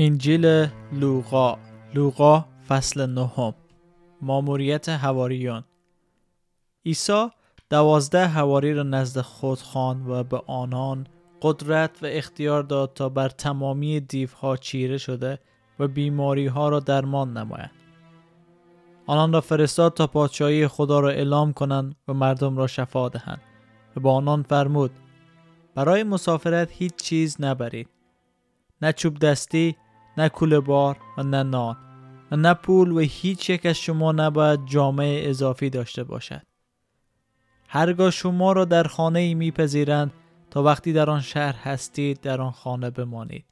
انجیل لوقا. لوقا فصل نهم. ماموریت هواریون عیسی دوازده هواری را نزد خود خواند و به آنان قدرت و اختیار داد تا بر تمامی دیوها چیره شده و بیماری ها را درمان نمایند. آنان را فرستاد تا پادشاهی خدا را اعلام کنند و مردم را شفا دهند و با آنان فرمود برای مسافرت هیچ چیز نبرید. نه چوب دستی نه کوله بار و نه نان و نه پول و هیچ یک از شما نباید جامعه اضافی داشته باشد. هرگاه شما را در خانه ای میپذیرند تا وقتی در آن شهر هستید در آن خانه بمانید.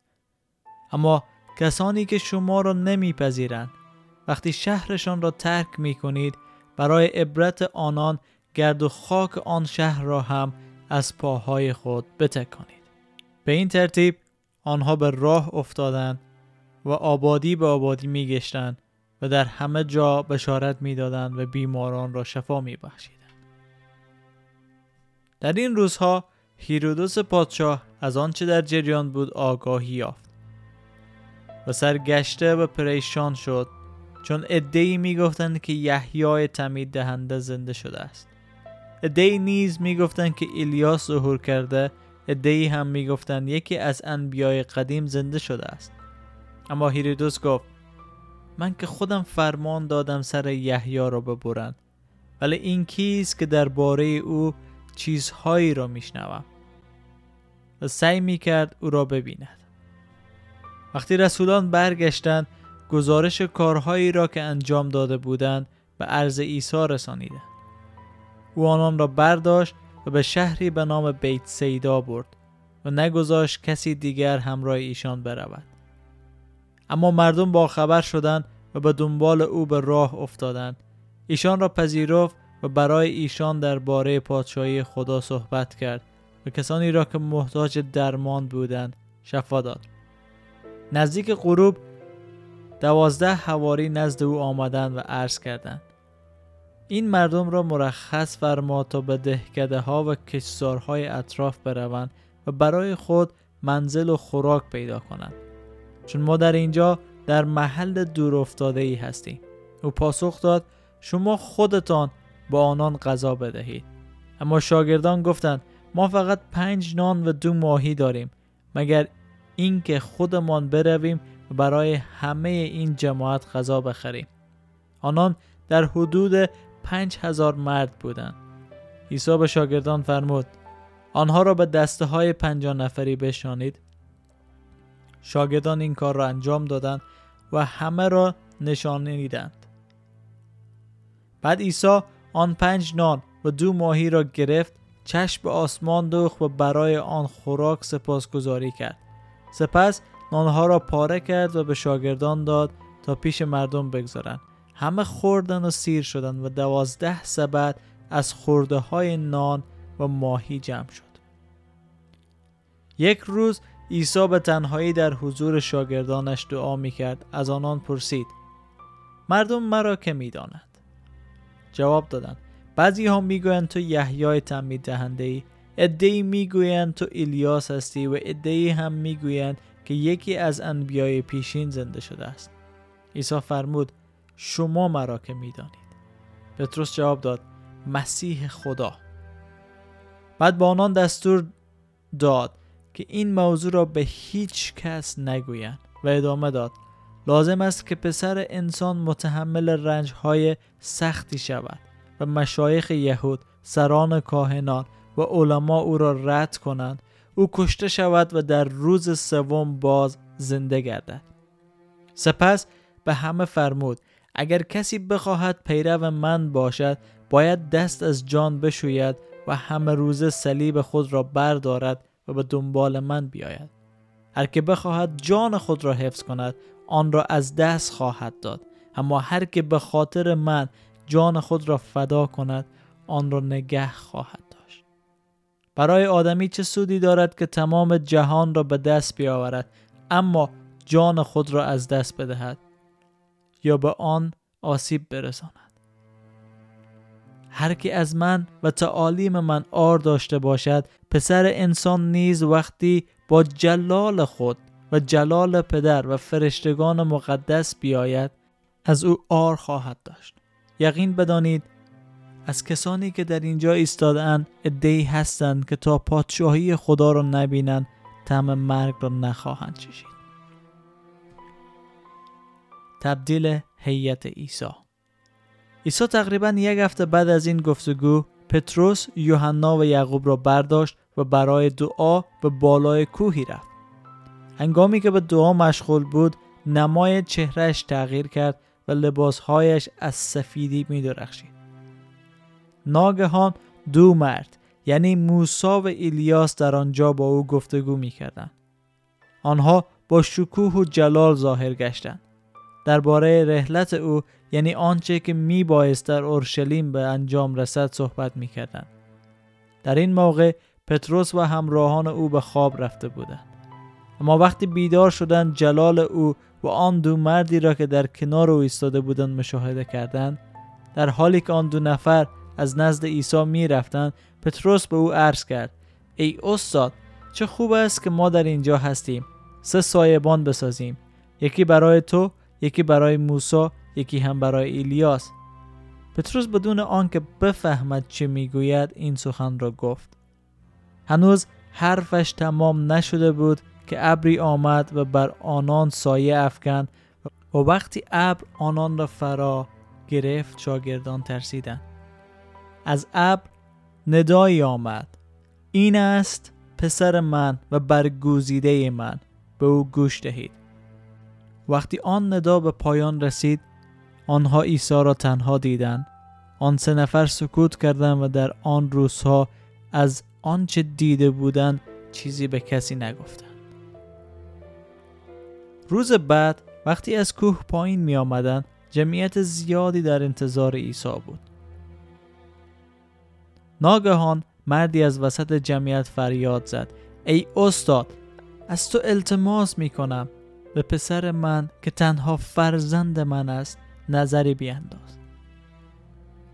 اما کسانی که شما را نمیپذیرند وقتی شهرشان را ترک می کنید برای عبرت آنان گرد و خاک آن شهر را هم از پاهای خود بتکانید. به این ترتیب آنها به راه افتادند و آبادی به آبادی می گشتند و در همه جا بشارت می دادند و بیماران را شفا می بخشیدند. در این روزها هیرودوس پادشاه از آنچه در جریان بود آگاهی یافت و سرگشته و پریشان شد چون ادهی می‌گفتند که یحیای تمید دهنده زنده شده است ادهی نیز می‌گفتند که ایلیاس ظهور کرده ادهی هم می‌گفتند یکی از انبیای قدیم زنده شده است اما هیرودوس گفت من که خودم فرمان دادم سر یحیی را ببرند ولی این کیست که درباره او چیزهایی را میشنوم؟ و سعی می‌کرد او را ببیند. وقتی رسولان برگشتند گزارش کارهایی را که انجام داده بودند به عرض عیسی رسانیدند. او آنان را برداشت و به شهری به نام بیت سیدا برد و نگذاشت کسی دیگر همراه ایشان برود. اما مردم با خبر شدند و به دنبال او به راه افتادند ایشان را پذیرفت و برای ایشان درباره پادشاهی خدا صحبت کرد و کسانی را که محتاج درمان بودند شفا داد نزدیک غروب دوازده هواری نزد او آمدند و عرض کردند. این مردم را مرخص فرما تا به دهکده ها و کشزارهای اطراف بروند و برای خود منزل و خوراک پیدا کنند. چون ما در اینجا در محل دور افتاده ای هستیم. او پاسخ داد شما خودتان با آنان غذا بدهید. اما شاگردان گفتند ما فقط پنج نان و دو ماهی داریم مگر اینکه خودمان برویم و برای همه این جماعت غذا بخریم. آنان در حدود پنج هزار مرد بودند. عیسی به شاگردان فرمود آنها را به دسته های پنجاه نفری بشانید شاگردان این کار را انجام دادند و همه را نشانیدند بعد عیسی آن پنج نان و دو ماهی را گرفت چشم به آسمان دوخت و برای آن خوراک سپاسگزاری کرد. سپس نانها را پاره کرد و به شاگردان داد تا پیش مردم بگذارند. همه خوردن و سیر شدند و دوازده سبد از خورده های نان و ماهی جمع شد. یک روز عیسی به تنهایی در حضور شاگردانش دعا می کرد از آنان پرسید مردم مرا که می داند؟ جواب دادند بعضی ها می گویند تو یحیای تمید دهنده ای ادهی می گویند تو ایلیاس هستی و ادهی هم می گویند که یکی از انبیای پیشین زنده شده است. عیسی فرمود شما مرا که می دانید پتروس جواب داد مسیح خدا. بعد با آنان دستور داد که این موضوع را به هیچ کس نگویند و ادامه داد. لازم است که پسر انسان متحمل رنج های سختی شود و مشایخ یهود سران کاهنان و علما او را رد کنند. او کشته شود و در روز سوم باز زنده گردد. سپس به همه فرمود اگر کسی بخواهد پیرو من باشد باید دست از جان بشوید و همه روز صلیب خود را بردارد و به دنبال من بیاید. هر که بخواهد جان خود را حفظ کند آن را از دست خواهد داد. اما هر که به خاطر من جان خود را فدا کند آن را نگه خواهد داشت. برای آدمی چه سودی دارد که تمام جهان را به دست بیاورد اما جان خود را از دست بدهد یا به آن آسیب برساند؟ هر کی از من و تعالیم من آر داشته باشد پسر انسان نیز وقتی با جلال خود و جلال پدر و فرشتگان مقدس بیاید از او آر خواهد داشت. یقین بدانید از کسانی که در اینجا ایستادهاند ادهی هستند که تا پادشاهی خدا را نبینند طعم مرگ را نخواهند چشید. تبدیل هیئت عیسی. عیسی تقریبا یک هفته بعد از این گفتگو پتروس یوحنا و یعقوب را برداشت و برای دعا به بالای کوهی رفت هنگامی که به دعا مشغول بود نمای چهرهش تغییر کرد و لباسهایش از سفیدی می درخشید. ناگهان دو مرد یعنی موسا و ایلیاس در آنجا با او گفتگو می کردن. آنها با شکوه و جلال ظاهر گشتند. درباره رحلت او یعنی آنچه که می بایست در اورشلیم به انجام رسد صحبت می کردن. در این موقع پتروس و همراهان او به خواب رفته بودند. اما وقتی بیدار شدند جلال او و آن دو مردی را که در کنار او ایستاده بودند مشاهده کردند در حالی که آن دو نفر از نزد عیسی می رفتند پتروس به او عرض کرد ای استاد چه خوب است که ما در اینجا هستیم سه سایبان بسازیم یکی برای تو یکی برای موسی یکی هم برای ایلیاس پتروس بدون آنکه بفهمد چه می‌گوید این سخن را گفت. هنوز حرفش تمام نشده بود که ابری آمد و بر آنان سایه افکند و وقتی ابر آنان را فرا گرفت شاگردان ترسیدند. از ابر ندایی آمد. این است پسر من و برگوزیده من. به او گوش دهید. وقتی آن ندا به پایان رسید آنها عیسی را تنها دیدند. آن سه نفر سکوت کردند و در آن روزها از آنچه دیده بودند چیزی به کسی نگفتند. روز بعد وقتی از کوه پایین می آمدن جمعیت زیادی در انتظار عیسی بود. ناگهان مردی از وسط جمعیت فریاد زد. ای استاد از تو التماس می کنم به پسر من که تنها فرزند من است نظری بیانداز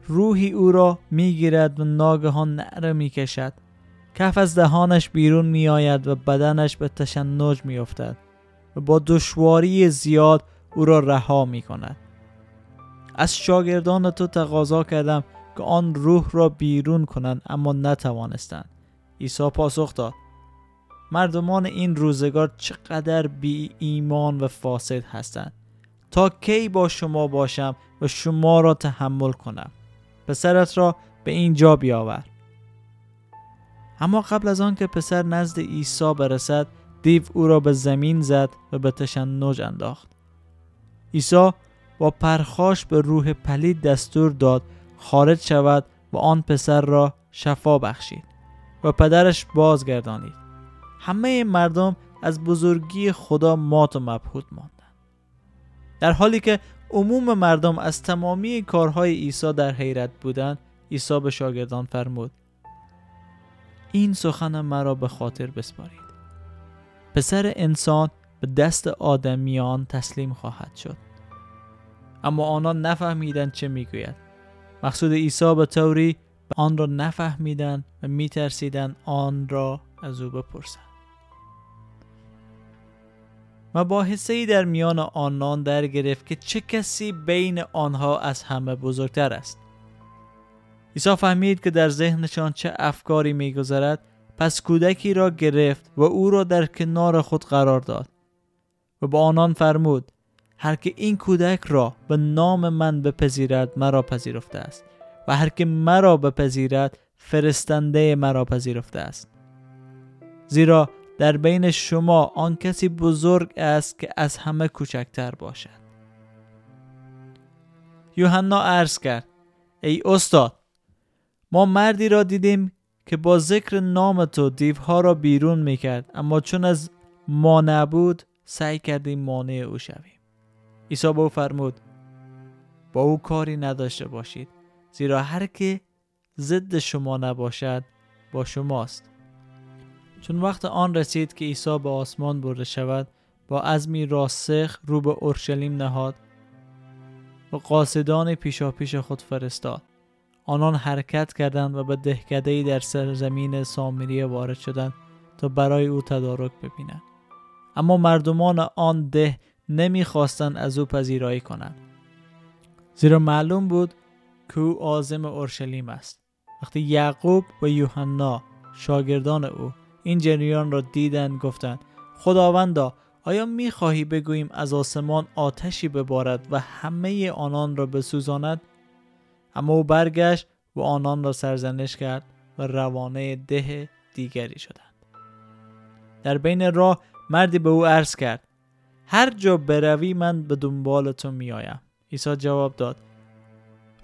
روحی او را می‌گیرد و ناگهان نعره می‌کشد کف از دهانش بیرون میآید و بدنش به تشنج میافتد و با دشواری زیاد او را رها می کند. از شاگردان تو تقاضا کردم که آن روح را بیرون کنند اما نتوانستند. عیسی پاسخ داد مردمان این روزگار چقدر بی ایمان و فاسد هستند. تا کی با شما باشم و شما را تحمل کنم. پسرت را به اینجا بیاور. اما قبل از آن که پسر نزد عیسی برسد دیو او را به زمین زد و به تشنج انداخت. عیسی با پرخاش به روح پلید دستور داد خارج شود و آن پسر را شفا بخشید و پدرش بازگردانید. همه مردم از بزرگی خدا مات و مبهوت ماندند در حالی که عموم مردم از تمامی کارهای عیسی در حیرت بودند عیسی به شاگردان فرمود این سخن مرا به خاطر بسپارید. پسر انسان به دست آدمیان تسلیم خواهد شد. اما آنان نفهمیدند چه می‌گوید. مقصود عیسی به طوری آن را نفهمیدند و میترسیدند آن را از او بپرسند. مباحثه ای در میان آنان در گرفت که چه کسی بین آنها از همه بزرگتر است. عیسی فهمید که در ذهنشان چه افکاری میگذرد پس کودکی را گرفت و او را در کنار خود قرار داد و با آنان فرمود هر که این کودک را به نام من بپذیرد مرا پذیرفته است و هر که مرا بپذیرد فرستنده مرا پذیرفته است. زیرا در بین شما آن کسی بزرگ است که از همه کوچکتر باشد. یوحنا عرض کرد ای استاد ما مردی را دیدیم که با ذکر نام تو دیوها را بیرون می‌کرد اما چون از ما نبود سعی کردیم مانع او شویم. عیسی به او فرمود با او کاری نداشته باشید زیرا هر که ضد شما نباشد با شماست. چون وقت آن رسید که عیسی به آسمان برده شود با عزمی راسخ رو به اورشلیم نهاد و قاصدان پیشا پیش خود فرستاد. آنان حرکت کردند و به دهکدهی در سرزمین سامریه وارد شدند تا برای او تدارک ببینند. اما مردمان آن ده نمی‌خواستند از او پذیرایی کنند. زیرا معلوم بود که او عازم اورشلیم است. وقتی یعقوب و یوحنا شاگردان او این جریان را دیدند گفتند. خداوندا آیا می‌خواهی بگوییم از آسمان آتشی ببارد و همه آنان را بسوزاند؟ اما او برگشت و آنان را سرزنش کرد و روانه ده دیگری شدند. در بین راه مردی به او عرض کرد هر جا بروی من به دنبال تو میآیم. عیسی جواب داد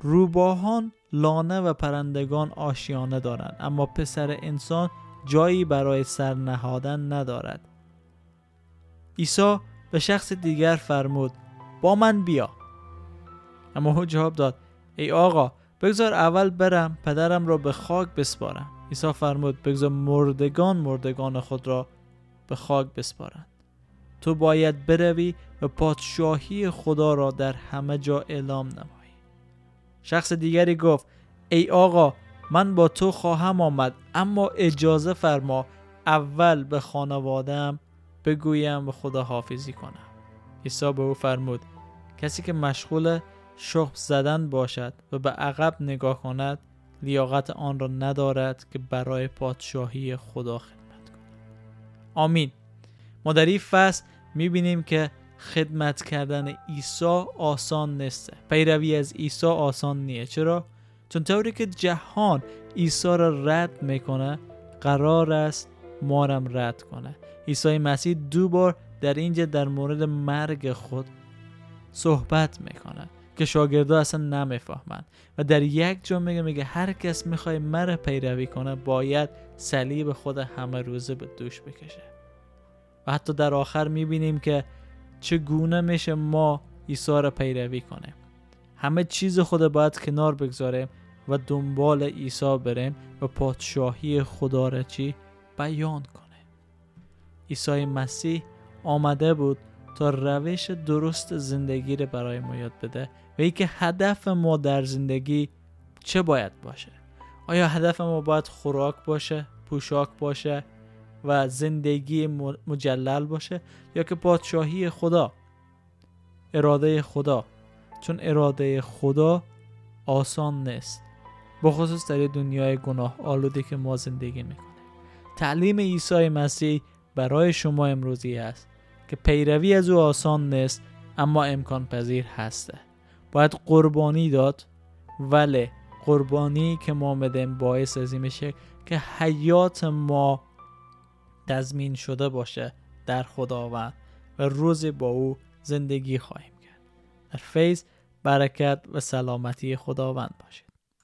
روباهان لانه و پرندگان آشیانه دارند اما پسر انسان جایی برای سر نهادن ندارد. عیسی به شخص دیگر فرمود با من بیا. اما او جواب داد ای آقا بگذار اول برم پدرم را به خاک بسپارم. عیسی فرمود بگذار مردگان مردگان خود را به خاک بسپارند. تو باید بروی و پادشاهی خدا را در همه جا اعلام نمایی. شخص دیگری گفت ای آقا من با تو خواهم آمد اما اجازه فرما اول به خانوادم بگویم و خدا حافظی کنم عیسی به او فرمود کسی که مشغول شخص زدن باشد و به عقب نگاه کند لیاقت آن را ندارد که برای پادشاهی خدا خدمت کند. آمین. ما در این فصل می‌بینیم که خدمت کردن عیسی آسان نیسته پیروی از عیسی آسان نیه. چرا؟ چون طوری که جهان عیسی را رد می‌کنه قرار است مارم رد کنه. عیسی مسیح دو بار در اینجا در مورد مرگ خود صحبت می‌کنه که شاگردا اصلا نمی‌فهمند. و در یک جا میگه میگه هر کس می‌خوای مرا پیروی کنه باید صلیب خود همه روزه به دوش بکشه. و حتی در آخر می‌بینیم که چگونه میشه ما عیسی را پیروی کنیم. همه چیز خود باید کنار بگذاریم و دنبال عیسی بریم و پادشاهی خدا را چی؟ بیان کنیم عیسی مسیح آمده بود تا روش درست زندگی را برای ما یاد بده و ای که هدف ما در زندگی چه باید باشه؟ آیا هدف ما باید خوراک باشه پوشاک باشه و زندگی مجلل باشه یا که پادشاهی خدا اراده خدا؟ چون اراده خدا آسان نیست. بخصوص در دنیای گناه آلوده که ما زندگی می‌کنه تعلیم عیسی مسیح برای شما امروزی است که پیروی از او آسان نیست اما امکان پذیر هسته. باید قربانی داد ولی قربانی که ما بدیم باعث از این میشه که حیات ما تضمین شده باشه در خداوند و روز با او زندگی خواهیم. در فیض برکت و سلامتی خداوند باشید